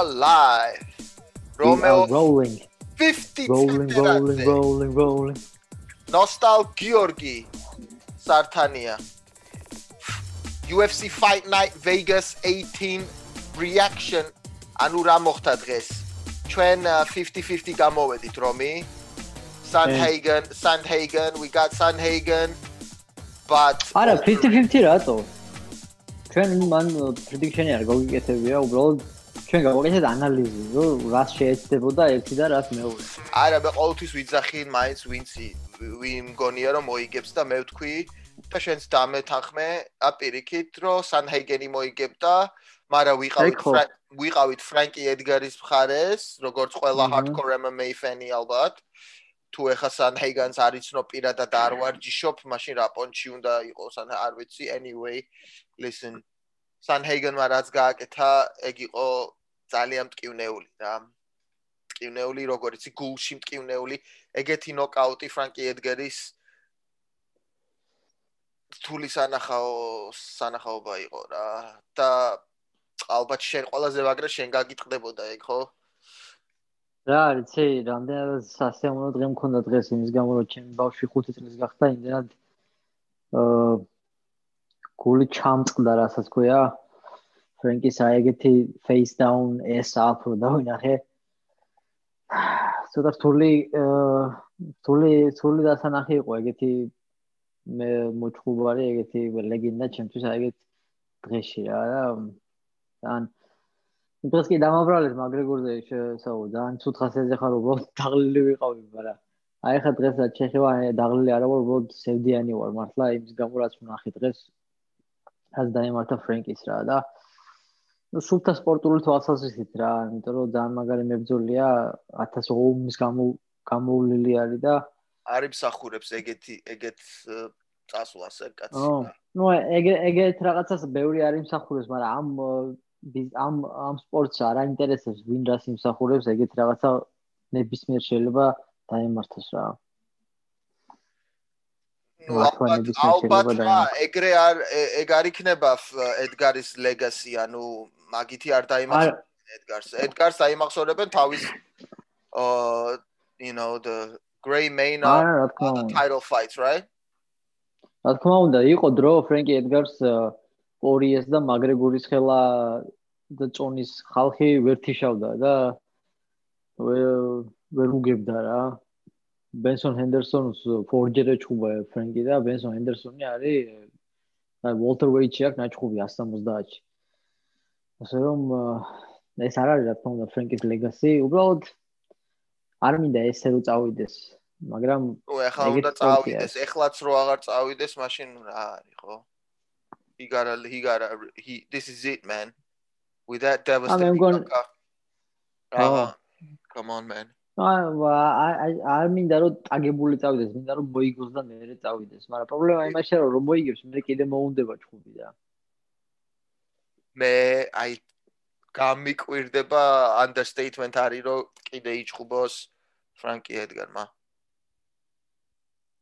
live. Romeo rolling. 50 rolling rolling rolling rolling. Nostal Georgi Sartania. UFC Fight Night Vegas 18 reaction ანუ რა მოხდა დღეს? ჩვენ 50-50 გამოვედით რომი. Sandhagen, Sandhagen, we got Sandhagen. But არა 50-50 რატო? ჩვენ მან prediction-ი არ გავიკეთებია, უბრალოდ ჩვენ გავაკეთეთ ანალიზი, რომ რა შეეცდებოდა ერთი და რაც მეორე. არა, მე ყოველთვის ვიძახი მაინც ვინცი, ვინ მგონია რომ მოიგებს და მე ვთქვი და შენც დამეთანხმე აპირიქით, რომ სანჰეიგენი მოიგებდა, მაგრამ ვიყავით ვიყავით ფრანკი ედგარის მხარეს, როგორც ყველა hardcore MMA ფენი ალბათ. თუ ეხა სანჰეიგანს არიცნო პირადად არ ვარჯიშობ, მაშინ რა პონჩი უნდა იყოს, ან არ ვიცი, anyway, listen. სანჰეიგენმა რაც გააკეთა, ეგ იყო ძალიან მტკივნეული რა. მტკივნეული, როგორც იცი, გულში მტკივნეული, ეგეთი ნოკაუტი ფრანკი ედგერის თული სანახაო სანახაობა იყო რა. და ალბათ შენ ყველაზე მაგრა შენ გაგიტყდებოდა ეგ ხო? რა არის, ცი, რამდენად სასიამოვნო დღე მქონდა დღეს იმის გამო რომ ჩემი ბავშვი 5 წლის გახდა, იმდენად აა გული ჩამწყდა რასაც ქვია. ფრენკის აიგეთი face down s up რო დავინახე. ცოტა რთული რთული რთული დასანახი იყო ეგეთი მე მოჭუბარი ეგეთი ლეგენდა ჩემთვის აიგეთ დღეში რა და ან დღეს კი დამაბრალეთ მაგრეგორზე შესაო ძალიან ცუდ ხასიათზე ხარ უბრალოდ დაღლილი ვიყავი მაგრამ აი ხა დღესაც შეხება დაღლილი არა ვარ უბრალოდ სევდიანი ვარ მართლა იმის გამო რაც ვნახე დღეს რაც დაემართა ფრენკის რა და ну სულთა სპორტული თვალსაზრისით რა, იმიტომ რომ ძალიან მაგარი მებრძოლია 1000 ომის გამო გამოვლილი არის და არ იმსახურებს ეგეთი ეგეთ წასვლას ეგ კაცი. ნუ ეგ ეგეთ რაღაცას ბევრი არ იმსახურებს, მაგრამ ამ ამ ამ სპორტს არ აინტერესებს ვინ რას იმსახურებს, ეგეთ რაღაცა ნებისმიერ შეიძლება დაემართოს რა. აა ალბათ ეგრე არ ეგ არ იქნება ედგარის ლეგასი ანუ მაგითი არ დაიმახსოვრებენ ედგარს ედგარს დაიმახსოვრებენ თავის uh you know the gray main of the title fights right? რა თქმა უნდა იყო დრო ფრენკი ედგარს პორიეს და მაგრეგურის ხელა და წონის ხალხი ვერ თიშავდა და ვერ უგებდა რა ბენსონ ჰენდერსონს ფორჯერე ჩუბა ფრენკი და ბენსონ ჰენდერსონი არის აი ვოლტერ ვეიჩი აქვს ნაჩხუბი 170-ში ასე რომ ეს არ არის რა თქმა უნდა ფრენკის ლეგასი უბრალოდ არ მინდა ესე რო წავიდეს მაგრამ ო ეხლა უნდა წავიდეს. ეხლაც რო აღარ წავიდეს მაშინ რა არის ხო? He got a he got a he this is it man. With that devastating I mean, going, oh. come on man არ მინდა რომ ტაგებული წავიდეს, მინდა რომ მოიგოს და მეერე წავიდეს, მაგრამ პრობლემა იმაშია რომ რომ მოიგებს, მე კიდე მოუნდება ჩხუბი და მე აი გამიკვირდება understatement არის რომ კიდე იჩხუბოს ფრანკი ედგარმა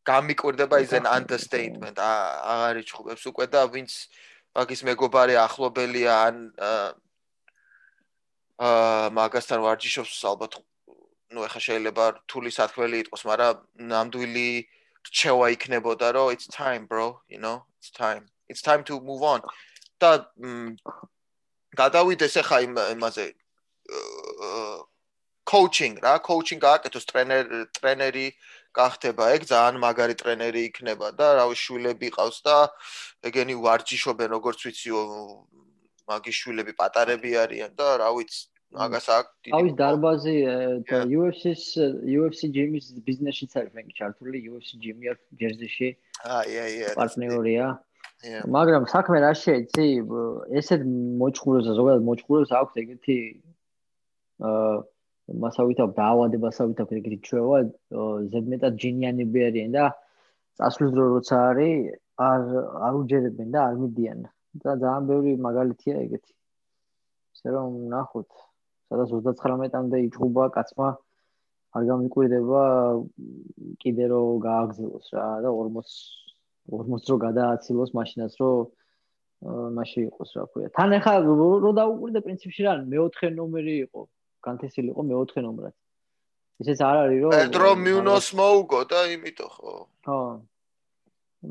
გამიკვირდება ის an understatement აღარ იჩხუბებს უკვე და ვინც მაგის მეგობარი ახლობელია ან აა მაგასთან ვარჯიშობს ალბათ ну ეხა შეიძლება რთული სათქმელი იყოს, მაგრამ ნამდვილი რჩევა იქნებოდა, რომ it's time bro, you know, it's time. It's time to move on. და გადავიდეს ეხა იმ იმაზე coaching რა, coaching გააკეთოს ტრენერ ტრენერი გახდება, ეგ ძალიან მაგარი ტრენერი იქნება და რავი შვილები ყავს და ეგენი ვარჯიშობენ როგორც ვიცი მაგის შვილები პატარები არიან და რა ვიცი მაგას აქ დიდი ავის დარბაზი და UFC-ს UFC gym-ის ბიზნესშიც არის ფრენკი ჩართული UFC gym-ი აქვს ჯერზიში. აი აი აი. პარტნიორია. მაგრამ საქმე რა შეიძლება ესეთ მოჭხურებს და ზოგადად მოჭხურებს აქვს ეგეთი აა მასავითავ დაავადებასავითავ ეგეთი ჩვევა ზედმეტად ჯინიანები არიან და წასვლის დრო როცა არის არ არ უჯერებენ და არ მიდიან და ძალიან ბევრი მაგალითია ეგეთი. ესე რომ ნახოთ სადაც 39-მდე იჭუბა კაცმა არ გამიკვირდება კიდე რომ გააგზავნოს რა და 40 40 რო გადააცილოს მაშინაც რო მასში იყოს რა ქვია. თან ახლა რო დაუკვირდე პრინციპში რა მეოთხე ნომერი იყო, განთესილი იყო მეოთხე ნომრად. ისეც არ არის რომ პედრო მიუნოს მოუგო და იმითო ხო. ხო.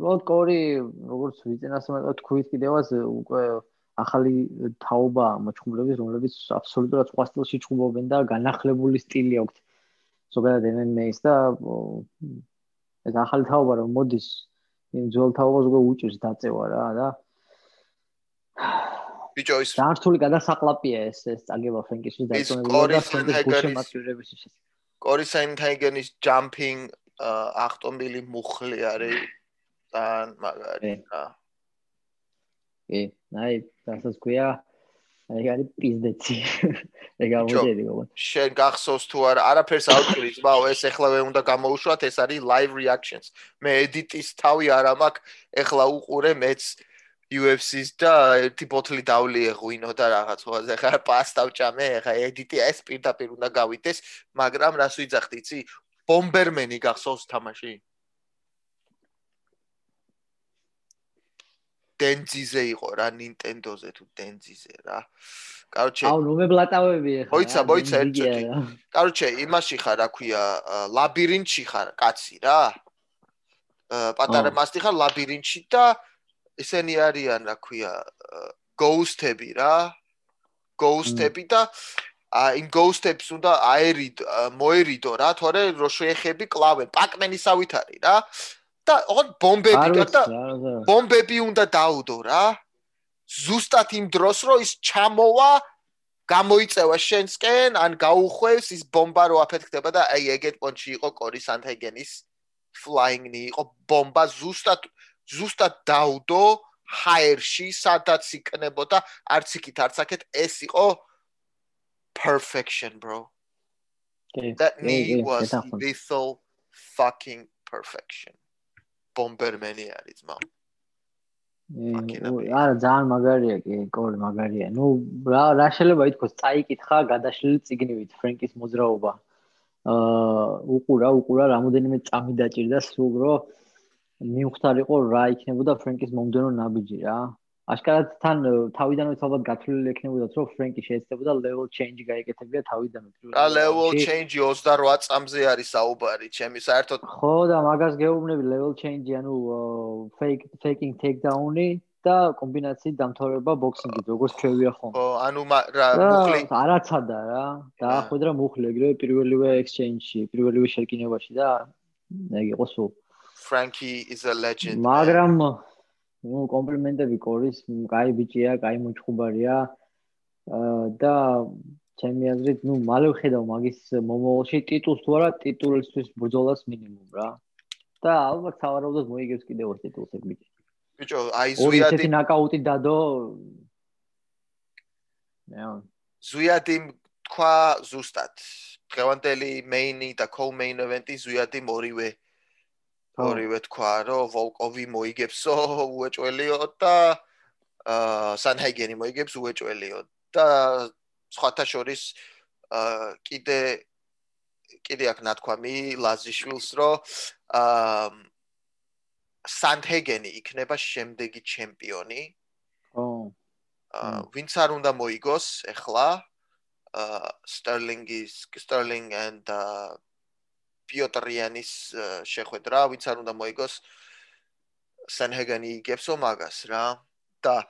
როდ კორი როგორც ვიწინასწრებო თქვით კიდევაც უკვე ახალი თაობა მოჭხუბლების რომლებიც აბსოლუტურად სხვა სტილში ჭუბობენ და განახლებული სტილი აქვთ. ზოგადად MMA-ს და ეს ახალი თაობა რომ მოდის იმ ძველ თაობას უკვე უჭირს დაწევა რა და ბიჭო ის დართული გადასაყლაპია ეს ეს წაგება ფრენკიშის დაწონება და ფრენკიშის ის კორი საინთაიგენის ჯამპინგ ახტომბილი მუხლი არის და მაგარი რა ე ნაი დასაც ქვია აი გარი პიზდეცი. ეგ აღმოჩენილი გოგო. შენ გახსოვს თუ არა არაფერს აუწრი ძმაო ეს ეხლა მე უნდა გამოუშვათ ეს არის live reactions. მე ედიტის თავი არ მაქვს ეხლა უყურე მეც UFC-ს და ერთი ბოთლი დავლიე ღვინო და რაღაც ხოაზე ხა პასტა ვჭამე ხა ედიტი ეს პირდაპირ უნდა გავიდეს მაგრამ რას ვიძახდი იცი? ბომბერმენი გახსოვს თამაში დენძიზე იყო რა ნინტენდოზე თუ დენძიზე რა. კაროჩე აუ ნუ მებლატავები ხა მოიცა მოიცა ერთი კაროჩე იმაში ხარ რა ქვია ლაბირინთში ხარ კაცი რა. პატარა მასტი ხარ ლაბირინთში და ესენი არიან რა ქვია ghost-ები რა. ghost-ები და ა იმ ghost-ებს უნდა აერი მოერიდო რა თორე რო შეეხები კლავენ პაკმენისავით არის რა და ოღონ ბომბები და ბომბები უნდა დაუდო რა. ზუსტად იმ დროს რო ის ჩამოვა გამოიწევა შენსკენ ან გაუხვევს ის ბომბა რო აფეთქდება და აი ეგეთ პონჩი იყო კორის ანთეგენის flying-ნი იყო ბომბა ზუსტად ზუსტად დაუდო ჰაერში სადაც იქნებოდა არც იქით არც აქეთ ეს იყო perfection bro. That knee was lethal fucking perfection bombermeni არის ძმა. არა ძალიან მაგარია კი კოლ მაგარია. ნუ რა რა შეიძლება ითქოს წაიკითხა გადაშლილი ციგნივით ფრენკის მოძრაობა. აა უყურა უყურა რამოდენიმე წამი დაჭირდა სულ რომ მიუხვდარიყო რა იქნებოდა ფრენკის მომდენო ნაბიჯი რა. აშკარად თან თავიდანვე ალბათ გათვლილი ექნებოდათ რომ ფრენკი შეეცდებოდა level change გაეკეთებია თავიდანვე. და level change 28 წამზე არის საუბარი, ჩემი საერთოდ. ხო და მაგას გეუბნები level change ანუ fake faking takedown-ი და კომბინაციით დამთავრება boxing-ით, როგორც ჩვევია ხომ. ხო, ანუ რა მუხლი არაცადა რა. დაახვედრა მუხლი ეგრევე პირველივე exchange-ში, პირველივე შეკინებაში და ეგ იყო სულ. Frankie is a legend. მაგრამ ნუ კომპლიმენტები კორის, კაი ბიჭია, კაი მოჭხუბარია. აა და ჩემი აზრით, ნუ მალე ვხედავ მაგის მომავალში ტიტულს თუ არა, ტიტულისთვის ბრძოლას მინიმუმ რა. და ალბათ სავარაუდოდ მოიგებს კიდევ ორ ტიტულს ეგ ბიჭი. ბიჭო, აი ზუიადი ორი ნაკაუტი დადო. ნეო. ზუიადი თქვა ზუსტად. დღევანდელი მეინი და კო-მეინ ევენტი ზუიადი მორივე ორივე თქვა რომ ვოლკოვი მოიგებსო უეჭველიო და აა სანჰაიგენი მოიგებს უეჭველიო და სხვათა შორის აა კიდე კიდე აქ ნათქვამი ლაზიშვილს რომ აა სანჰაიგენი იქნება შემდეგი ჩემპიონი. ო აა ვინც არ უნდა მოიგოს ეხლა აა სტერლინგის სტერლინგ and აა პიოტრიანის შეხვედრა, ვინც არ უნდა მოიგოს სენჰეგენი იგებსო მაგას რა. და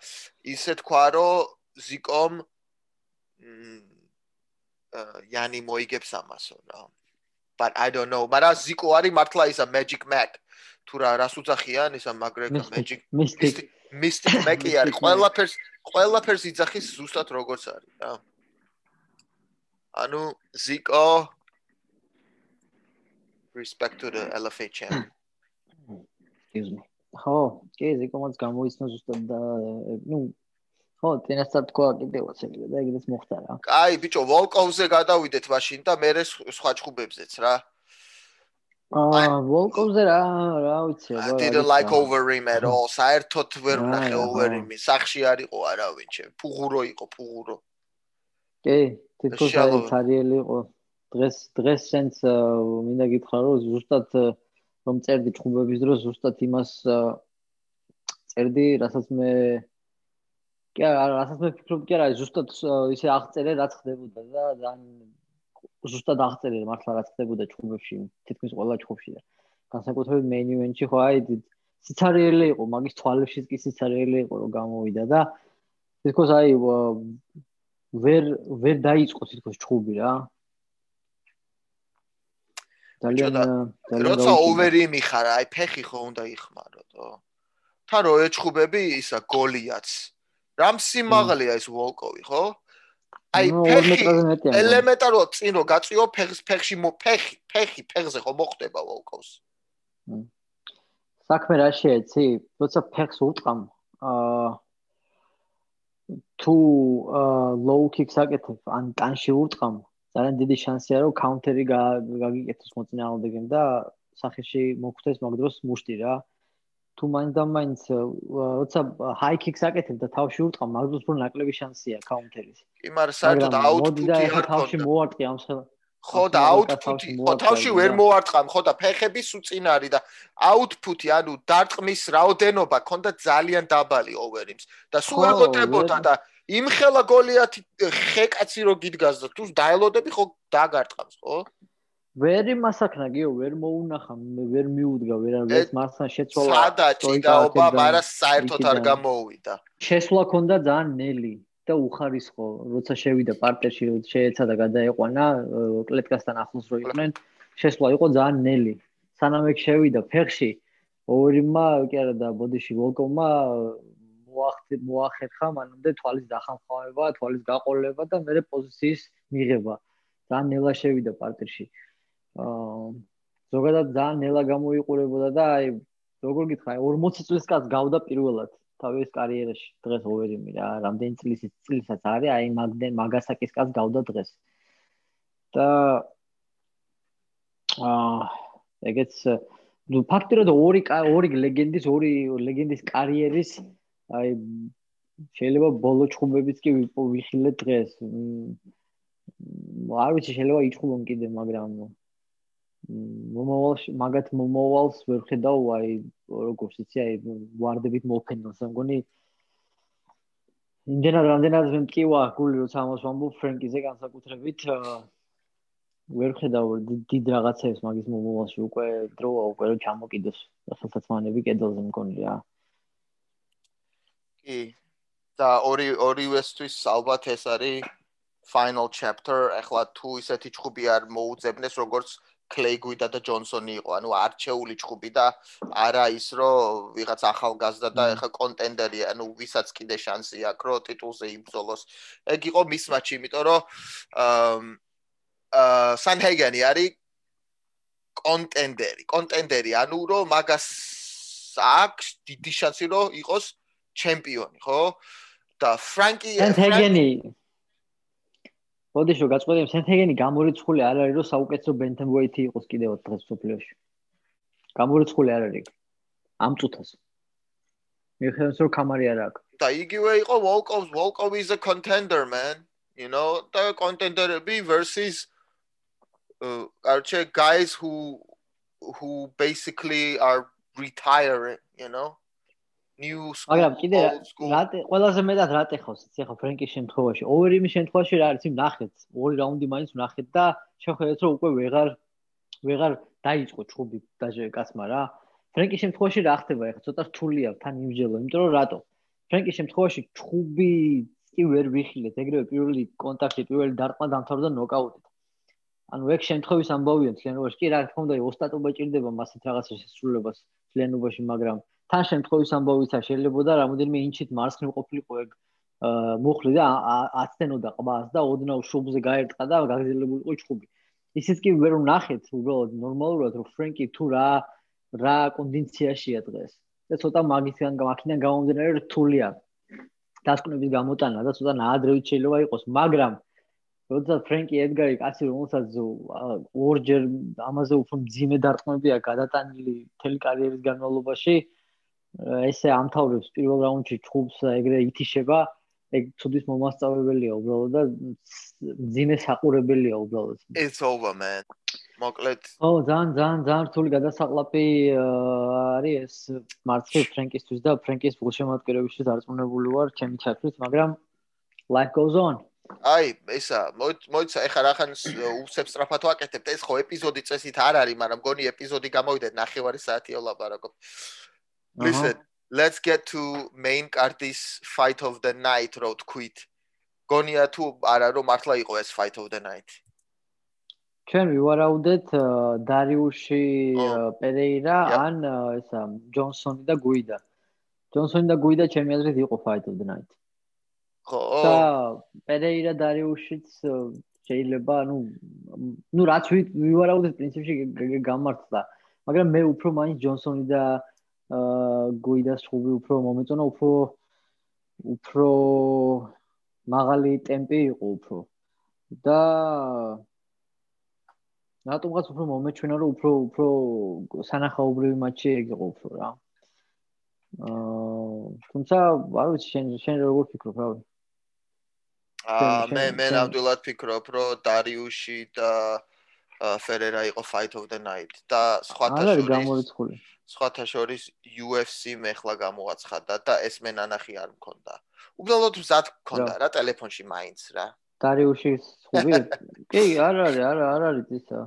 ისე თქვა, რომ ზიკომ იანი მოიგებს ამასო რა. But I don't know. მაგრამ ზიკო არის მართლა ისა Magic Mac. თუ რა რას უძახიან ისა მაგრეგა Magic Mystic Mystic Mac-ი არის. ყველაფერს ყველაფერს იძახის ზუსტად როგორც არის რა. ანუ ზიკო respect to the LFA champ. Excuse me. ხო, კი, ზიკომაც გამოიცნო ზუსტად და ნუ ხო, წინასწარ თქვა კიდევაც ეგრე და ეგრეც მოხდა რა. კაი, ბიჭო, ვოლკოვზე გადავიდეთ მაშინ და მე სხვა ჩხუბებზეც რა. აა, ვოლკოვზე რა, რა ვიცი, აბა. I didn't like overrim at all. საერთოდ ვერ ვნახე overrim. სახში არისო არავინ ჩემ. ფუღურო იყო, ფუღურო. კი, თითქოს არიელი იყო. დღეს დღეს შენც მინდა გითხრა რომ ზუსტად რომ წერდი ჩხუბების დროს ზუსტად იმას წერდი რასაც მე კი არა, რასაც მე ვფიქრობ, კი არა, ზუსტად ისე აღწერე, რაც ხდებოდა და ძალიან ზუსტად აღწერე მართლა რაც ხდებოდა ჩხუბებში, თითქმის ყველა ჩხუბში და განსაკუთრებით event-ში ხო აი სიცარიელი იყო, მაგის თვალებშიც კი სიცარიელი იყო, რომ გამოვიდა და თითქოს აი ვერ ვერ დაიწყო თითქოს ჩხუბი რა. ძალიან როცა ოვერი მიხარა, აი ფეხი ხო უნდა იხმაროთო. თან რო ეჩხუბები ისა გოლიაც. რამ სიმაღლეა ეს ვოლკოვი, ხო? აი ფეხი ელემენტარულად წინ რო გაწიო ფეხს ფეხში მო ფეხი ფეხი ფეხზე ხო მოხდება ვოლკოვს საქმე რა შეეცი როცა ფეხს უტყამ აა თუ ლოუ კიქს აკეთებ ან ტანში უტყამ ძალიან დიდი შანსია რომ კაუნტერი გაგიკეთოს მოწინააღმდეგემ და სახეში მოგვხდეს მაგ დროს მუშტი რა. თუ მაინც და მაინც როცა ჰაი კიქს აკეთებ და თავში ურტყა მაგდროს უფრო ნაკლები შანსია კაუნტერის კი მაგრამ საერთოდ აუტპუტი არ ქონდა. თავში მოარტყი ამ ხო და აუტპუტი ხო თავში ვერ მოარტყამ ხო და ფეხები სუწინ არის და აუტპუტი ანუ დარტყმის რაოდენობა ქონდა ძალიან დაბალი ოვერიმს და სულ არ გოტრებოდა და იმ ხელა გოლიათი ხეკაცი რო გიდგას და თუ დაელოდები ხო დაგარტყამს ხო? ვერ იმასაკნა გიო ვერ მოუნახა ვერ მიუდგა ვერ არის მართლა შეცვალა სადა ჭიდაობა მაგრამ საერთოდ არ გამოუვიდა შესვლა ქონდა ძალიან ნელი და უხარისხო როცა შევიდა პარტერში შეეცა და გადაეყვანა კლეტკასთან ახლოს რო იყვნენ შესვლა იყო ძალიან ნელი. სანამ ეგ შევიდა ფეხში ორიმა კი არა და ბოდიში ვოლკომა მოახერხა მანამდე თვალის დახამხავება თვალის გაყოლება და მეორე პოზიციის მიღება. ძალიან ნელა შევიდა პარტერში ზოგადად ძალიან ნელა გამოიყურებოდა და აი როგორ გითხრა 40 წლის კაც გავდა პირველად თავის კარიერაში დღეს ოვერიმი რა რამდენი წლის წლისაც არის აი მაგდენ მაგასაკის კაც გავდა დღეს. და აა ეგეც ნუ რომ ორი ორი ლეგენდის ორი ლეგენდის კარიერის აი შეიძლება ბოლო ჩხუბებიც კი ვიხილე დღეს. არ ვიცი შეიძლება იჩხუბონ კიდე მაგრამ მომავალში მაგათ მომავალს ვერ ხედავ აი როგორც იცი აი ვარდებით მოფენოს მგონი იმდენად რამდენად მე მკივა გული როცა ამას ვამბობ ფრენკიზე განსაკუთრებით ვერ ხედავ დიდ რაღაცებს მაგის მომავალში უკვე დროა უკვე რომ ჩამოკიდოს ხელსაწყოთები კედელზე მგონი რა კი. და ორი ორივესთვის ალბათ ეს არის final chapter ახლა თუ ისეთი ჭუბი არ მოუძებნეს როგორც კლეიგვიდა და ჯონსონი იყო, ანუ არჩეული ჭუბი და არა ის, რომ ვიღაც ახალგაზრდა და ეხა კონტენდერი, ანუ ვისაც კიდე შანსი აქვს, რომ ტიტულზე იბრძოლოს. ეგ იყო მის მატჩი, იმიტომ რომ აა სანჰეგენი არის კონტენდერი, კონტენდერი, ანუ რომ მაგას აქვს დიდი შანსი, რომ იყოს ჩემპიონი, ხო? და ფრანკი სანჰეგენი ბოდიშო გაწყვეტე სენთეგენი გამორიცხული არ არის რომ საუკეთესო ბენთემვეითი იყოს კიდევ დღეს სოფლიოში. გამორიცხული არ არის. ამ წუთას. მიხედავს რომ კამარი არ აქვს. და იგივე იყო ვოლკოვს ვოლკოვ is a contender man. You know? the contender be versus uh arche guys who who basically are retiring you know new school მაგრამ კიდე რა ყველაზე მეტად რა ტეხავს იცი ხო ფრენკის შემთხვევაში. ოვერიმის შემთხვევაში რა არის იმ ნახეთ. ორი რაუნდი მაინც ნახეთ და შეხედეთ რომ უკვე ვეღარ ვეღარ დაიწყო ჩხუბი დაჟე კაცმა რა. ფრენკის შემთხვევაში რა ხდება? ეხლა ცოტა რთულია თან იმჯელო იმიტომ რომ რატო? ფრენკის შემთხვევაში ჩხუბი კი ვერ ვიხილეთ ეგრევე პირველი კონტაქტი პირველი დარტყმა დამთავრდა ნოკაუტით. ანუ ეგ შემთხვევის ამბავია თლიანობაში კი რა თქმა უნდა ოსტატობა ჭირდება მასეთ რაღაცას შესრულებას თლიანობაში მაგრამ თან შემთხვევის ამბავიცა შეიძლება და რამოდენიმე ინჩით მარცხნივ ყოფილიყო ეგ მუხლი და აცდენოდა ყბას და ოდნავ შუბზე გაერტყა და გაგზელებულიყო ჩხუბი. ისიც კი ვერ ვნახეთ უბრალოდ ნორმალურად რომ ფრენკი თუ რა რა კონდიციაშია დღეს. და ცოტა მაგისგან მაქინან გამომდინარე რთულია. დასკვნების გამოტანა და ცოტა ნაადრევით შეიძლება იყოს, მაგრამ როცა ფრენკი ედგარი კაცი რომელსაც ორჯერ ამაზე უფრო მძიმე დარტყმებია გადატანილი თელი კარიერის განმავლობაში, ესე ამთავრებს პირველ რაუნდში ჩხუბს ეგრე ითიშება ეგ ცუდის მომასწავლებელია უბრალოდ და ძიმე საყურებელია უბრალოდ. It's over man. მოკლედ. ო ძალიან ძალიან ძალიან რთული გადასაყლაპი არის ეს მარცხი ფრენკისთვის და ფრენკის გულშემატკივრებისთვის დარწმუნებული ვარ ჩემი ჩათვლით მაგრამ life goes on. აი ესა მოიცა ეხა რახან უსებს სტრაფად ვაკეთებ ეს ხო ეპიზოდი წესით არ არის მაგრამ გონი ეპიზოდი გამოვიდა ნახევარი საათი ოლაპარაკობ listen let's get to main cardis fight of the night road quit გონია თუ არა რომ მართლა იყო ეს fight of the night ჩვენ ვივარაუდეთ დარიუში პერეირა ან ესა ჯონსონი და გუიდა ჯონსონი და გუიდა ჩემი აზრით იყო fight of the night ხო და პერეირა დარიუშიც შეიძლება ну ну რაც ვივარაუდეთ პრინციპში გამართლა მაგრამ მე უფრო მაინც ჯონსონი და გუიდას ხუბი უფრო მომეწონა უფრო უფრო მაღალი ტემპი იყო უფრო. და რატომღაც უფრო მომეჩვენა რომ უფრო უფრო სანახაობრივი მატჩი ეგ იყო უფრო რა. აა თუმცა არ ვიცი შენ შენ როგორ ფიქრობ რა აა მე მე ნამდვილად ფიქრობ რომ დარიუში და ფერერა იყო fight of the night და სხვათა შორის სხვათა შორის UFC მე ხლა გამოაცხადა და ეს მე ნანახი არ მქონდა. უბრალოდ მზად მქონდა რა ტელეფონში მაინც რა. დარიუშის ხუბი? კი, არ არის, არ არ არის ისა.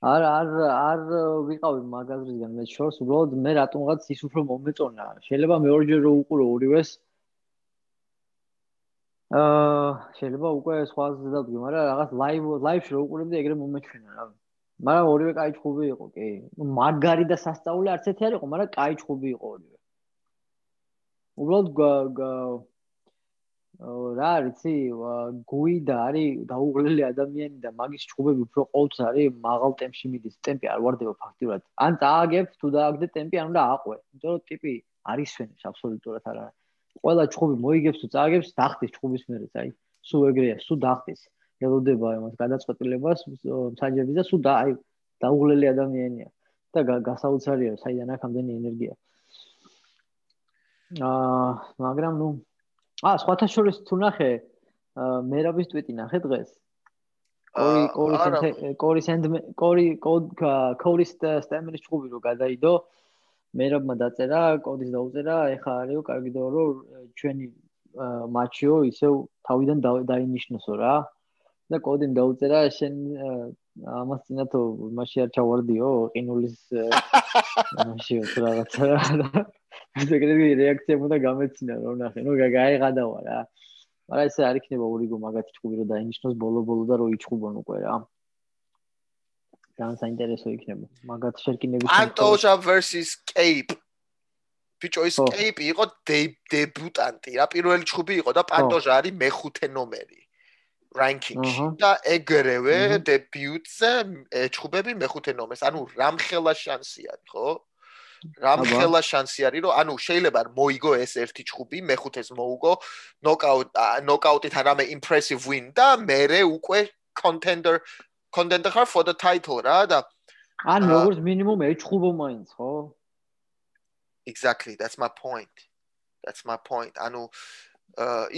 არ არ არ ვიყავი მაგაზრისგან მე შორს უბრალოდ მე რატომღაც ის უფრო მომეწონა შეიძლება მეორჯერ რო უყურო ორივეს აა აა შეიძლება უკვე სხვაზე დავდგე, მაგრამ რაღაც ლაივ ლაივში რო უყურებდი, ეგრე მომეჩვენა რა. მაგრამ ორივე კაი ჩხუბი იყო, კი. მაგარი და სასწაული არც ერთი არ იყო, მაგრამ კაი ჩხუბი იყო ორივე. უბრალოდ რა არიცი, გუიდა არის დაუღლელი ადამიანი და მაგის ჩხუბები უფრო ყოველთვის არის მაღალ ტემპში მიდის, ტემპი არ واردება ფაქტიურად. ან დააგებ, თუ დააგდე ტემპი, ანუ და აყვე. იმიტომ რომ ტიპი არ ისვენებს აბსოლუტურად არაა. ყველა ჩხუბი მოიგებს თუ წააგებს დახტის ჩხუბის მერეც აი სუ ეგრეა სუ დახტის ელოდება იმას გადაწყვეტილებას მსაჯების და სუ და აი დაუღლელი ადამიანია და გასაოცარია საიდან აქ ამდენი ენერგია აა მაგრამ ნუ აა სხვათა შორის თუ ნახე მერაბის ტვიტი ნახე დღეს კორი კორი კორი სენდ კორი კორი სტემერის ჩხუბი რო გადაიდო მერაბმა დაწერა კოდის დაუწერა ეხა არისო კარგი და რო ჩვენი მაჩიო ისევ თავიდან დაინიშნოსო რა. და კოდიმ დაუწერა შენ ამას წინათო მასში არ ჩავარდიო ყინულის მასში რაღაცა ეგრევე რეაქცია უნდა გამეცინა რომ ნახე ნუ გაიღადავა რა. მაგრამ ესე არ იქნება ორიგო მაგათი ჭუბი რომ დაინიშნოს ბოლო-ბოლო და რო იჭუბონ უკვე რა ძალიან საინტერესო იქნება. მაგათ შერკინები ანტოჟა versus cape. ბიჭო ის cape იყო დებუტანტი. რა პირველი ჭუბი იყო და პანტოჟა არის მეხუთე ნომერი ranking-ში და ეგრევე დებიუტზე ჭუბები მეხუთე ნომერს ანუ რამხელა შანსი არის ხო? რამ ხელა შანსი არის რომ ანუ შეიძლება მოიგო ეს ერთი ჭუბი მეხუთეს მოუგო ნოკაუტ ნოკაუტით არამე impressive win და მერე უკვე contender contender ხარ for the title რა და ან როგორც მინიმუმ ეჭუბო მაინც ხო? Exactly that's my point. That's my point. ანუ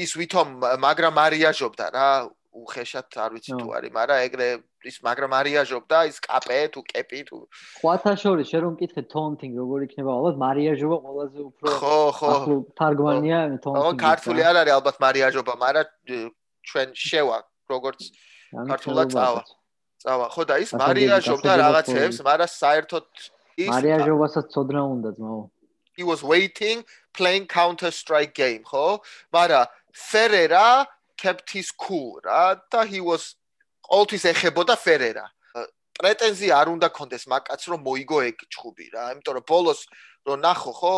ის ვითომ მაგრამ არიაჟობდა რა. უხეშად არ ვიცი თუ არის, მაგრამ ეგრე ის მაგრამ არიაჟობდა ის კაპე თუ კეპი თუ ხვათა შორის შენ რომ მკითხე თონთინგ როგორ იქნება ალბათ მარიაჟობა ყველაზე უფრო ხო ხო. თარგმანია თონთინგ ხო ქართული არ არის ალბათ მარიაჟობა მაგრამ ჩვენ შევა როგორც ქართულად წავა წავა. ხო და ის მარიაჟობდა რაღაცებს, მაგრამ საერთოდ ის მარიაჟობასაც ცოდნა უნდა ძმაო. He was waiting playing counter strike game, ხო? მაგრამ Ferrera kept his cool რა და he was ყოველთვის ეხებოდა Ferrera. პრეტენზია არ უნდა კონდეს მაკაც რომ მოიგო ეგ ჩხუბი რა, იმიტომ რომ ბოლოს რომ ნახო ხო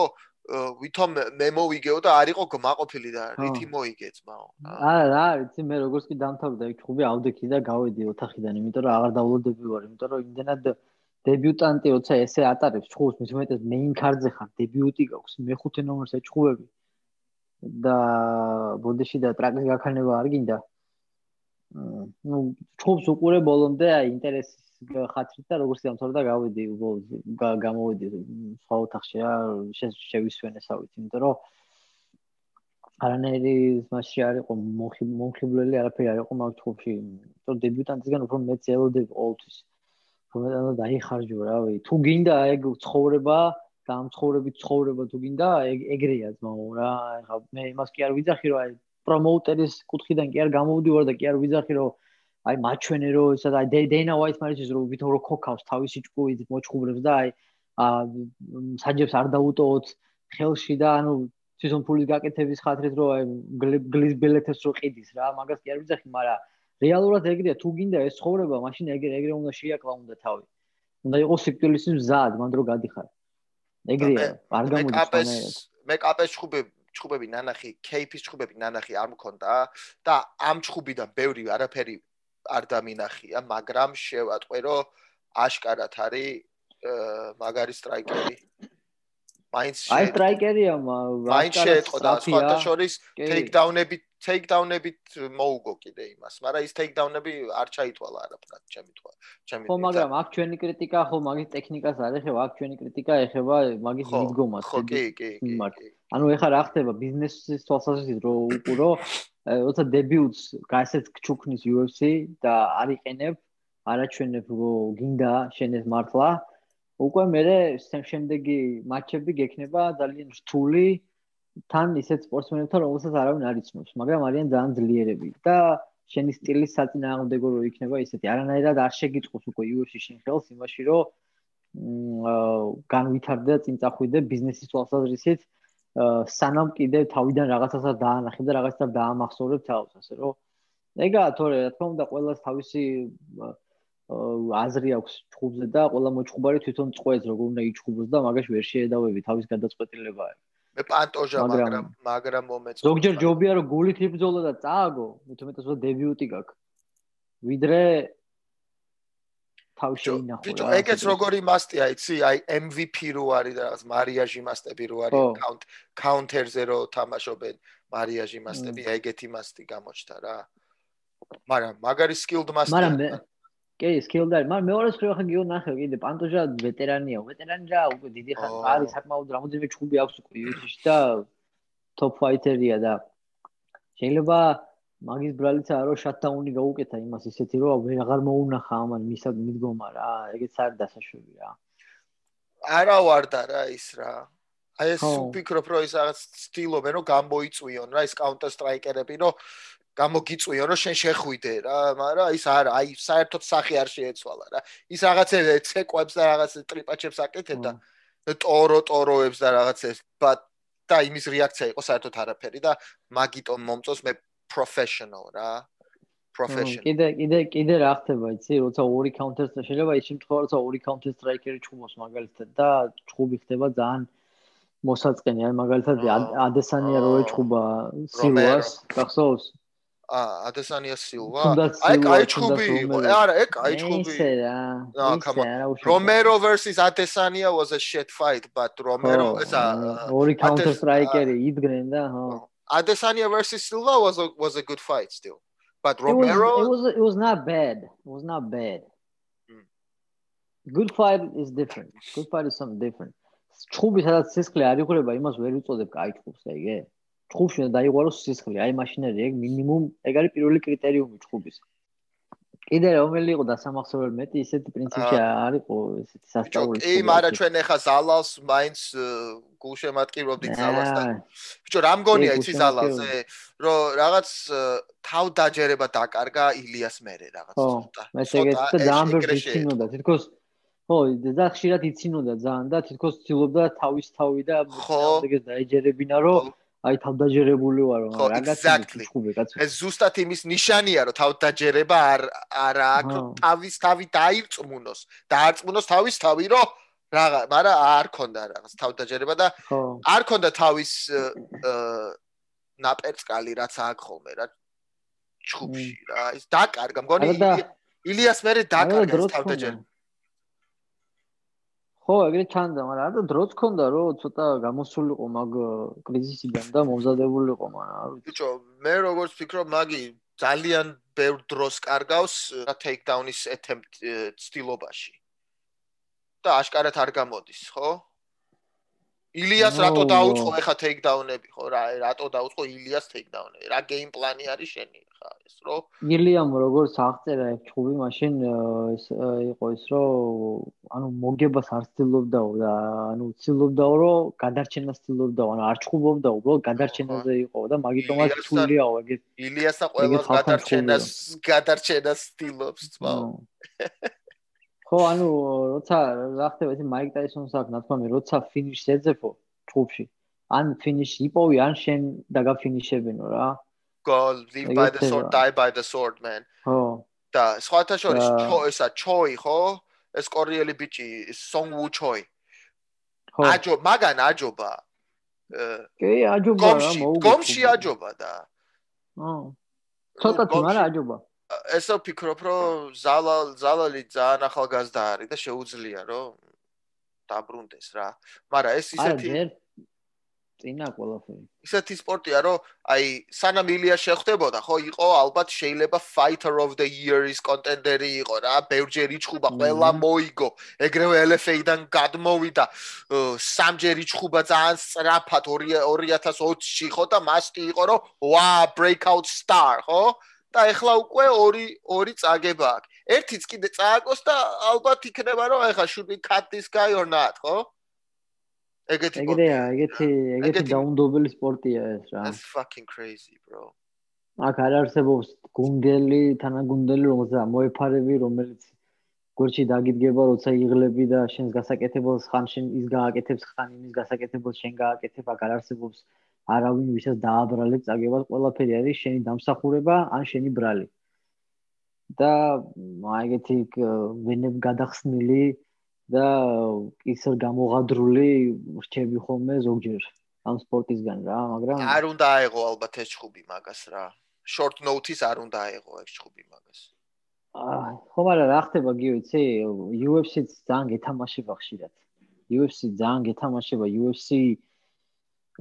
ვითომ მე მოვიგეო და არ იყო გმაყოფილი და რითი მოიგე ძმაო არა რა ვიცი მე როგორც კი დამთავრდა ეგ ჭუბი ავდექი და გავედი ოთახიდან იმიტომ რომ აღარ დავლოდები ვარ იმიტომ რომ იმდენად დებიუტანტი როცა ესე ატარებს ჭუბს მის უმეტეს მეინ კარდზე ხარ დებიუტი გაქვს მეხუთე ნომერს ეჭუბები და ბოდიში და ტრაკის გაქანება არ გინდა. ნუ ჩხუბს უყურე ბოლომდე აი ინტერესის ხათრით და როგორც დამთავრდა გავედი გამოვედი სხვა ოთახში რა შევისვენესავით, იმიტომ რომ არანაირი მასში არ იყო მომხიბლელი არაფერი არ იყო მაგ ჩხუბში. იმიტომ დებიუტანტისგან უფრო მეც ელოდები ყოველთვის. თუმცა დაიხარჯო რავი თუ გინდა ეგ ცხოვრება და ამ ცხოვრებით ცხოვრება თუ გინდა ეგრეა ძმაო რა ეხა მე იმას კი არ ვიძახი რომ აი პრომოუტერის კუთხიდან კი არ გამოვდივარ და კი არ ვიძახი რომ აი მაჩვენე რომ ისა და დეინა ვაიტს მარიცის რომ ვითომ რომ ქოქავს თავისი ჭკუით მოჩხუბრებს და აი საჯებს არ დაუტოოთ ხელში და ანუ თვითონ ფულის გაკეთების ხათრით რომ აი გლის ბილეთებს რო ყიდის რა. მაგას კი არ ვიძახი მაგრამ რეალურად ეგრეა თუ გინდა ეს ცხოვრება მაშინ ეგრე ეგრე უნდა შეიაკლა უნდა თავი. უნდა იყოს სიკვდილის მზად მანდ რო გადიხარ. ეგრეა არ გამოდის მე კაპეს ხუბები ჩხუბები ნანახი, кейფის ჩხუბები ნანახი არ მქონდა და ამ ჩხუბიდან ბევრი არაფერი არ დამინახია მაგრამ შევატყვე რომ აშკარად არის მაგარი სტრაიკერი. მაინც აი სტრაიკერია მაინც შეეტყო და სხვათა შორის ტეიქდაუნები ტეიქდაუნებით მოუგო კიდე იმას მაგრამ ის ტეიქდაუნები არ ჩაითვალა არაფრად ჩემი თქმა ჩემი ხო მაგრამ აქ ჩვენი კრიტიკა ხო მაგის ტექნიკას არ ეხება აქ ჩვენი კრიტიკა ეხება მაგის მიდგომას ხო კი კი კი ანუ ეხლა რა ხდება ბიზნესის თვალსაზრისით რო უყურო როცა დებიუტს გასეთ ჩუქნის UFC და არიყენებ არაჩვენებ რომ გინდა შენ ეს მართლა. უკვე მე შემდეგი მატჩები გექნება ძალიან რთული. თან ისეთ სპორტსმენებთან რომელსაც არავინ არ იცნობს მაგრამ არიან ძალიან ძლიერები. და შენი სტილის საწინააღმდეგო რო იქნება ისეთი არანაირად არ შეგიწყოს უკვე UFC შენ ხელს იმაში რომ განვითარდე და წინ წახვიდე ბიზნესის თვალსაზრისით სანამ კიდე თავიდან რაღაცასაც დაანახებ და რაღაცას დაამახსოვრებ თავს ასე რომ ეგაა თორე რა თქმა უნდა ყოველას თავისი აზრი აქვს ჩხუბზე და ყველა მოჩხუბარი თვითონ წყვეტს როგორ უნდა იჩხუბოს და მაგაში ვერ შეედავები თავის გადაწყვეტილებაა. მე პანტოჟა მაგრამ მაგრამ მომეწონა. ზოგჯერ ჯობია რომ გულით იბრძოლო და წააგო, მithmetas რომ დებიუტი გაქვს. ვიდრე თავი შეინახო. ბიჭო, ეგეც როგორი მასტია, იცი? აი MVP რო არის და რაღაც მარია ჟიმასტები რო არის კაუნტ კაუნტერზე რო თამაშობენ მარია ჟიმასტები, ეგეთი მასტი გამოჩნდა რა. მაგრამ მაგარი სკილდ მასტია. მაგრამ კი, სკილდარი, მაგრამ მეორე მხრივ ახლა გიო ნახე, კიდე პანტოჟა ვეტერანია, ვეტერანი რა, უკვე დიდი ხანი არის, საკმაოდ რამოდენიმე ჩხუბი აქვს უკვე UFC-ში და top fighter-ია და შეიძლება მაგის ბრალიც არა რომ შატდაუნი გაუკეთა იმას ისეთი რომ ვეღარ მოუნახა ამან მისად მიდგომა რა, ეგეც არ დასაშვები რა. არა ვარ და რა ის რა. აი ეს ვფიქრობ რომ ის რაღაც სტილობენ რომ გამოიწვიონ რა ის counter strike-ერები რომ გამოგიწვიო რომ შენ შეხვიდე რა, მაგრამ ის არა, აი საერთოდ სახე არ შეეცვალა რა. ის რაღაცე ცეკვებს და რაღაცე ტრიპაჩებს აკეთებდა. ტორო ტოროებს და რაღაცეს, და იმის რეაქცია იყო საერთოდ არაფერი და მაგიტომ მომწოს მე professional რა. professional. კიდე კიდე კიდე რა ხდება, იცი, როცა ორი counter შეიძლება ის შემთხვევა, როცა ორი counter strike-ერი ჩხუბოს მაგალითად და ჩხუბი ხდება ძალიან მოსაწყენი, აი მაგალითად ადესანია რო ეჩხუბა სილვას, გახსოვს? ა ადესანია სილვა? აი კაი ჩხუბი იყო არა ე კაი ჩხუბი. ისე რა რომერო versus adesanya was a shit fight but is a ორი counter striker-ი იდგნენ და ხო adesanya versus silva was a was a good fight still. But romero it was it was not bad. It was not bad. Hmm. good fight is different. Good fight is something different. ჩხუბი სადაც სისხლი არ იღურება იმას ვერ უწოდებ კაი ჩხუბს ეგე ჩხუბში და დაიყვაროს სისხლი, აი მაშინერი ეგ მინიმუმ ეგ არის პირველი კრიტერიუმი ჩხუბის. კიდე რომელი იყო დასამახსოვრებელი მეტი ისეთი პრინციპი არისო ესეთი სასწაული. კი, მაგრამ ჩვენ ახლა ზალალს მაინც გულშემატკივრობდით ზალალს და ბიჭო, რა მგონია იცი ზალალზე, რომ რაღაც თავ დაჯერება დაკარგა ილიას მერე რაღაც ცოტა. ხო, მე შეგეცდა ძალიან ბევრი იცინოდა, თითქოს ხო, და ხშირად იცინოდა ძალიან და თითქოს ცდილობდა თავის თავი და ეგეც დაეჯერებინა, რომ აი თავდაჯერებული ვარო რაღაცა ხუბე კაცო ეს ზუსტად იმის ნიშანია რომ თავდაჯერება არ არა აქ თავის თავი დაირწმუნოს. დაარწმუნოს თავის თავი რომ რაღა მაგრამ არ ქონდა რაღაც თავდაჯერება და არ ქონდა თავის ნაპერწკალი რაც აქ ხოლმე რა ჩხუბში რა ის დაკარგა. მგონი ილიას მერე დაკარგა თავდაჯერება ხო, ეგრე ჩანდა, მაგრამ არა დროც ქონდა, რომ ცოტა გამოსულიყო მაგ კრიზისიდან და მომზადებულიყო, მაგრამ არ ვიცი. ბიჭო, მე როგორც ფიქრობ, მაგი ძალიან ბევრ დროს კარგავს ტეიქდაუნის attempt სტილობაში. და აშკარად არ გამოდის, ხო? ილიას რატო დაუწყო ეხა ტეიქდაუნები ხო რა რატო დაუწყო ილიას ტეიქდაუნები რა გეიმ პლანი არის შენი? ხა ეს რო ილიამ როგორც აღწერა ეს ჩხუბი მაშინ ეს იყო ის რომ ანუ მოგებას არ ცდილობდაო და ანუ ცდილობდაო რომ გადარჩენას ცდილობდაო ანუ არ ჩხუბობდაო უბრალოდ გადარჩენაზე იყო და მაგიტომაც თულიაო ეგ ილიასა ყველას გადარჩენას გადარჩენას ცდილობს თვალ ხო, ანუ როცა რა ხდება ეს მაიკ ტაისონს აქვს ნათქვამი, როცა ფინიშს ეძებო ჯგუფში, ან ფინიში იპოვი, ან შენ დაგაფინიშებინო რა. Goal, live by the sword, die by the sword, man. ხო. და სხვათა შორის ჩო ესა ჩოი, ხო? ეს კორიელი ბიჭი, სონ ვუ ჩოი. ხო. აჯო, მაგან აჯობა. კი, აჯობა რა, მოუგო. გომში აჯობა და. ხო. ცოტა თმარა აჯობა. ესო ფიქრობ რომ ზალა ზალალი ძალიან ახალგაზრდა არის და შეუძლია რომ დაბრუნდეს რა. მაგრამ ეს ისეთი წინა ყველაფერი. ისეთი სპორტია რომ აი სანამ ილია შეხვდებოდა ხო იყო ალბათ შეიძლება fighter of the year-ის კონტენდერი იყო რა. ბევრჯერ იჩხუბა, ყველა მოიგო. ეგრევე LFA-დან გადმოვიდა. სამჯერ იჩხუბა ძალიან სწრაფად 2020-ში ხო და მასკი იყო რომ ვა breakout star ხო? და ეხლა უკვე ორი ორი წაგება აქვს. ერთიც კიდე წააგოს და ალბათ იქნება რომ ეხლა cut this guy or not, ხო? ეგეთი ეგრეა, ეგეთი ეგეთი დაუნდობელი სპორტია ეს რა. That's fucking crazy, bro. აქ არ არსებობს გუნდელი, თანაგუნდელი, რომელსაც მოეფარები, რომელიც გორჩი დაგიდგება, როცა იღლები და შენს გასაკეთებელს ხან შენ ის გააკეთებს, ხან იმის გასაკეთებელს შენ გააკეთებ, აქ არ არსებობს არავინ ვისაც დააბრალებ წაგებას ყველაფერი არის შენი დამსახურება ან შენი ბრალი. და მაგეთი ვენებ გადახსნილი და ისე გამოღადრული რჩები ხოლმე ზოგჯერ ამ სპორტისგან რა მაგრამ არ უნდა აეღო ალბათ ეს ჩხუბი მაგას რა. Short notice არ უნდა აეღო ეს ჩხუბი მაგას. აა ხო მაგრამ რა ხდება გიოცი UFC-ც ძალიან გეთამაშება ხშირად. UFC ძალიან გეთამაშება UFC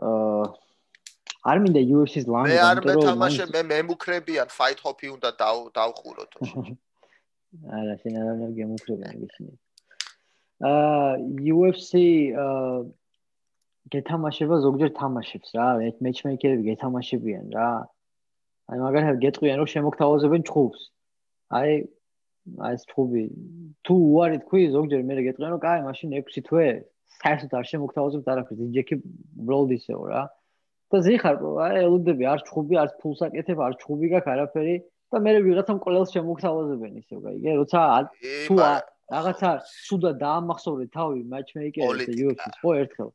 აა არ მინდა UFC-ს ლანგა მე არ მეთამაშე მე მემუქრებიან fight hop-ი უნდა დავხუროთ არა შენ არ არ გემუქრებიან ისინი აა UFC აა გეთამაშება ზოგჯერ თამაშებს რა მეჩმეიკერები გეთამაშებიან რა. აი მაგალითად გეტყვიან რომ შემოგთავაზებენ ჩხუბს. აი აი ეს ჩხუბი. თუ უარი თქვი ზოგჯერ მე გეტყვიან რომ კაი მაშინ 6 თვე საერთოდ არ შემოგთავაზებთ არაფერს იჯექი უბრალოდ ისეო რა და ზიხარ აი ელუდები არ ჩხუბი არ ფულს აკეთებ არ ჩხუბი გაქვს არაფერი და მე ვიღაცამ ყოველს შემოგთავაზებენ ისე გაიგე როცა თუ რაღაცა სუდა დაამახსოვრე თავი matchmaker-ზე UFC-ს ხო ერთხელ.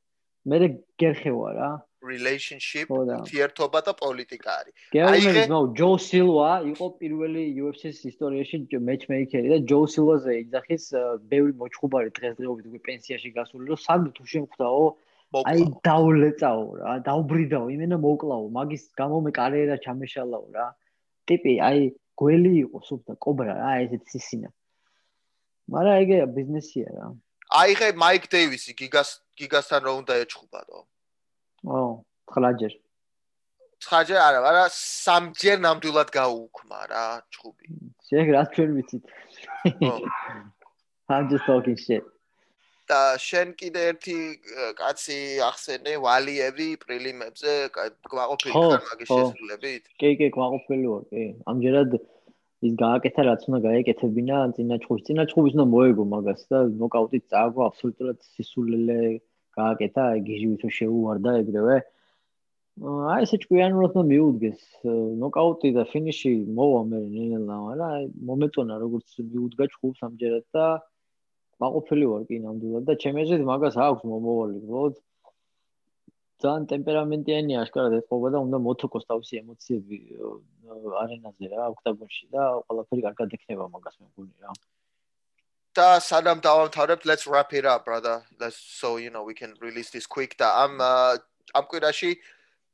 მე გერხევა რა. Relationship ურთიერთობა და პოლიტიკა არის. აი ეს ნო ჯო სილვა იყო პირველი UFC-ს ისტორიაში matchmaker-ი და ჯო სილვაზე იძახის ბევრი მოჩხუბარი დღესდღეობით უკვე პენსიაში გასული რომ სად თუ შემხვდაო აი დაულეწაო რა, დაუბრიდაო, იმენა მოკლაო, მაგის გამო მე კარიერა ჩამეშალაო რა. ტიპი აი გველი იყო სულ და კობრა რა, ესეც სისინა. მაგრამ ეგეა ბიზნესია რა. აი ხე მაიკ დეივისი გიგას გიგასთან რო უნდა ეჩხუბადო. ო, ცხლაჯერ. ცხლაჯერ არა, არა სამჯერ ნამდვილად გაუქმა რა ჩხუბი. შეგ რა ჩვენ ვიცით. I'm just talking shit. და შენ კიდე ერთი კაცი ახსენე ვალიევი პრილიმებზე გვაყოფილი ხარ მაგის შესრულებით? კი, კი, გვაყოფილი ვარ, კი. ამჯერად ის გააკეთა რაც უნდა გაეკეთებინა წინა ჩხუბის. წინა ჩხუბის უნდა მოეგო მაგას და ნოკაუტით წააგო აბსოლუტურად სისულელე გააკეთა, გიჟი ვითო შეუვარდა ეგრევე. აი ესე ჭკვიანურად უნდა მიუდგეს ნოკაუტი და ფინიში მოვა მე ნელა, მაგრამ მომეწონა როგორც მიუდგა ჩხუბს ამჯერად და მაყოფილი ვარ კი ნამდვილად და ჩემი აზრით მაგას აქვს მომოვალი უბრალოდ ძალიან ტემპერამენტიანი აშკარად ეთყობა და უნდა მოთოკოს თავისი ემოციები არენაზე რა ოქტაგონში და ყველაფერი კარგად ექნება მაგას მე მგონი რა. და სანამ დავამთავრებთ let's wrap it up brother. Let's so you know we can release this quick და ამ ამ კვირაში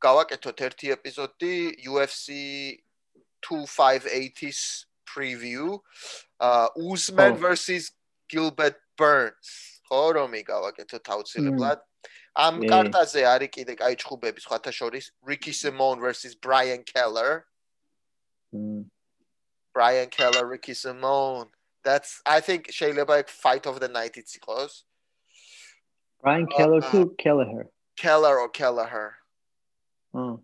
გავაკეთოთ ერთი ეპიზოდი UFC 2580's preview. uh Usman oh. versus Gilbert Burns. ხო რომ იგავაკეთო თავცილებლად. ამ კარტაზე არის კიდე კაი ჩხუბები სხვათა შორის Ricky Simon versus Brian Keller. Brian Keller, Ricky Simon. That's I think შეიძლება ეგ fight of the night იც იყოს. Brian Keller თუ Kelleher. Keller or Kelleher. აა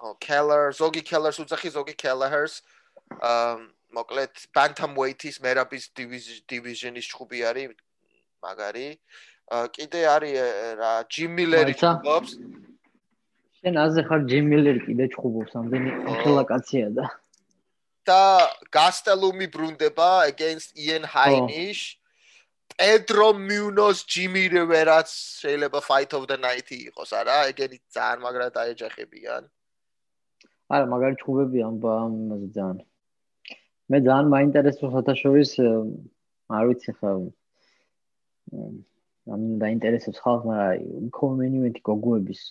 ხო, Keller, ზოგი Kellers უძახი ზოგი Kellehers. აა მოკლედ bantamweight-ის merabis division-ის ჭუბი არის მაგარი. კიდე არის რა Jim Miller-ი ჭუბობს. შენ აზე ხარ Jim Miller კიდე ჭუბობს, ამდენი ახლა კაცია და და Gastelum-ი ბრუნდება against Ian Heinisch. Pedro Munoz, Jimmy Rivera-ც შეიძლება fight of the night იყოს, არა? ეგენი ძალიან მაგრა დაეჯახებიან. არა, მაგარი ჭუბები ამ ამაზე ძალიან. მე ძალიან მაინტერესებს ფოთაშორის არ ვიცი ხა ამ დაინტერესებს ხალხს, მაგრამ კომენიუმენტი გოგოების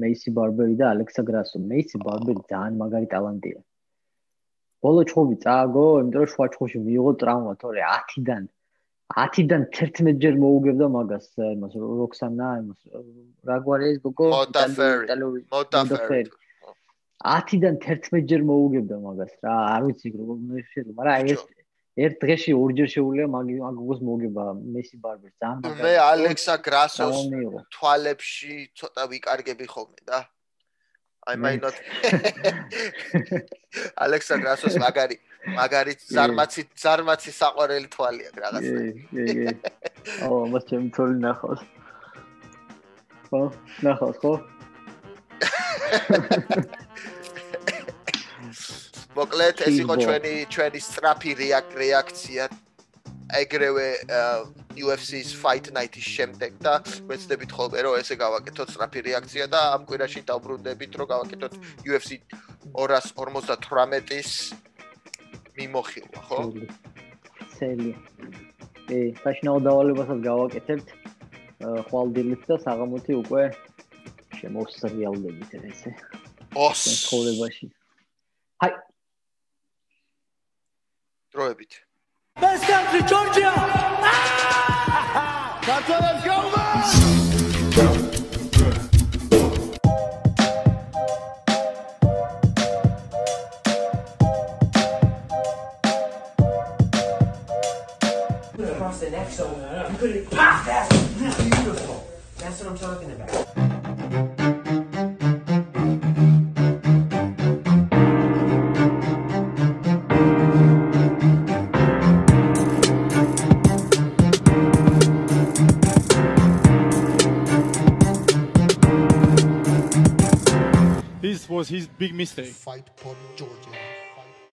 მეისი ბარბერი და ალექსა გრასო. მეისი ბარბერი ძალიან მაგარი ტალანტია. ბოლო ჭუბი წააგო, იმიტომ რომ შუა ჭუბში მიიღო ტრავმა, თორე 10-დან 10-დან 11 ჯერ მოუგებდა მაგას იმას როქსანა იმას რა გვარი ეს გოგო მოტაფერი მოტაფერი 10-დან 11 ჯერ მოუგებდა მაგას რა არ ვიცი როგორ შეიძლება მაგრამ ეს ერთ დღეში ორჯერ შეუულია მაგი აგოგოს მოგება მესი ბარბერს ძალიან მე ალექსა გრასოს თვალებში ცოტა ვიკარგები ხოლმე და I might not ალექსა გრასოს მაგარი მაგარი ზარმაცი ზარმაცი საყვარელი თვალი აქვს რაღაცა. ო მას ჩემ თორი ნახავს. ხო ნახავს ხო მოკლედ ეს იყო ჩვენი ჩვენი სტრაფი რეაქცია ეგრევე UFC-ს Fight Night-ის შემდეგ და ვეცდებით ხოლმე რომ ესე გავაკეთოთ სტრაფი რეაქცია და ამ კვირაში დავბრუნდებით რომ გავაკეთოთ UFC 258-ის მიმოხილვა, ხო? ცელი. ე, საშინაო დავალებასაც გავაკეთებთ. ხვალდილით და საღამოთი უკვე შემოსრიალდებით ესე. ოს. ცხოვრებაში. ჰაი. დროებით. Best country Georgia. That's what I'm going. across the neck so you could pop that. Beautiful. That's what I'm talking about. Was his big mistake. Fight for Georgia.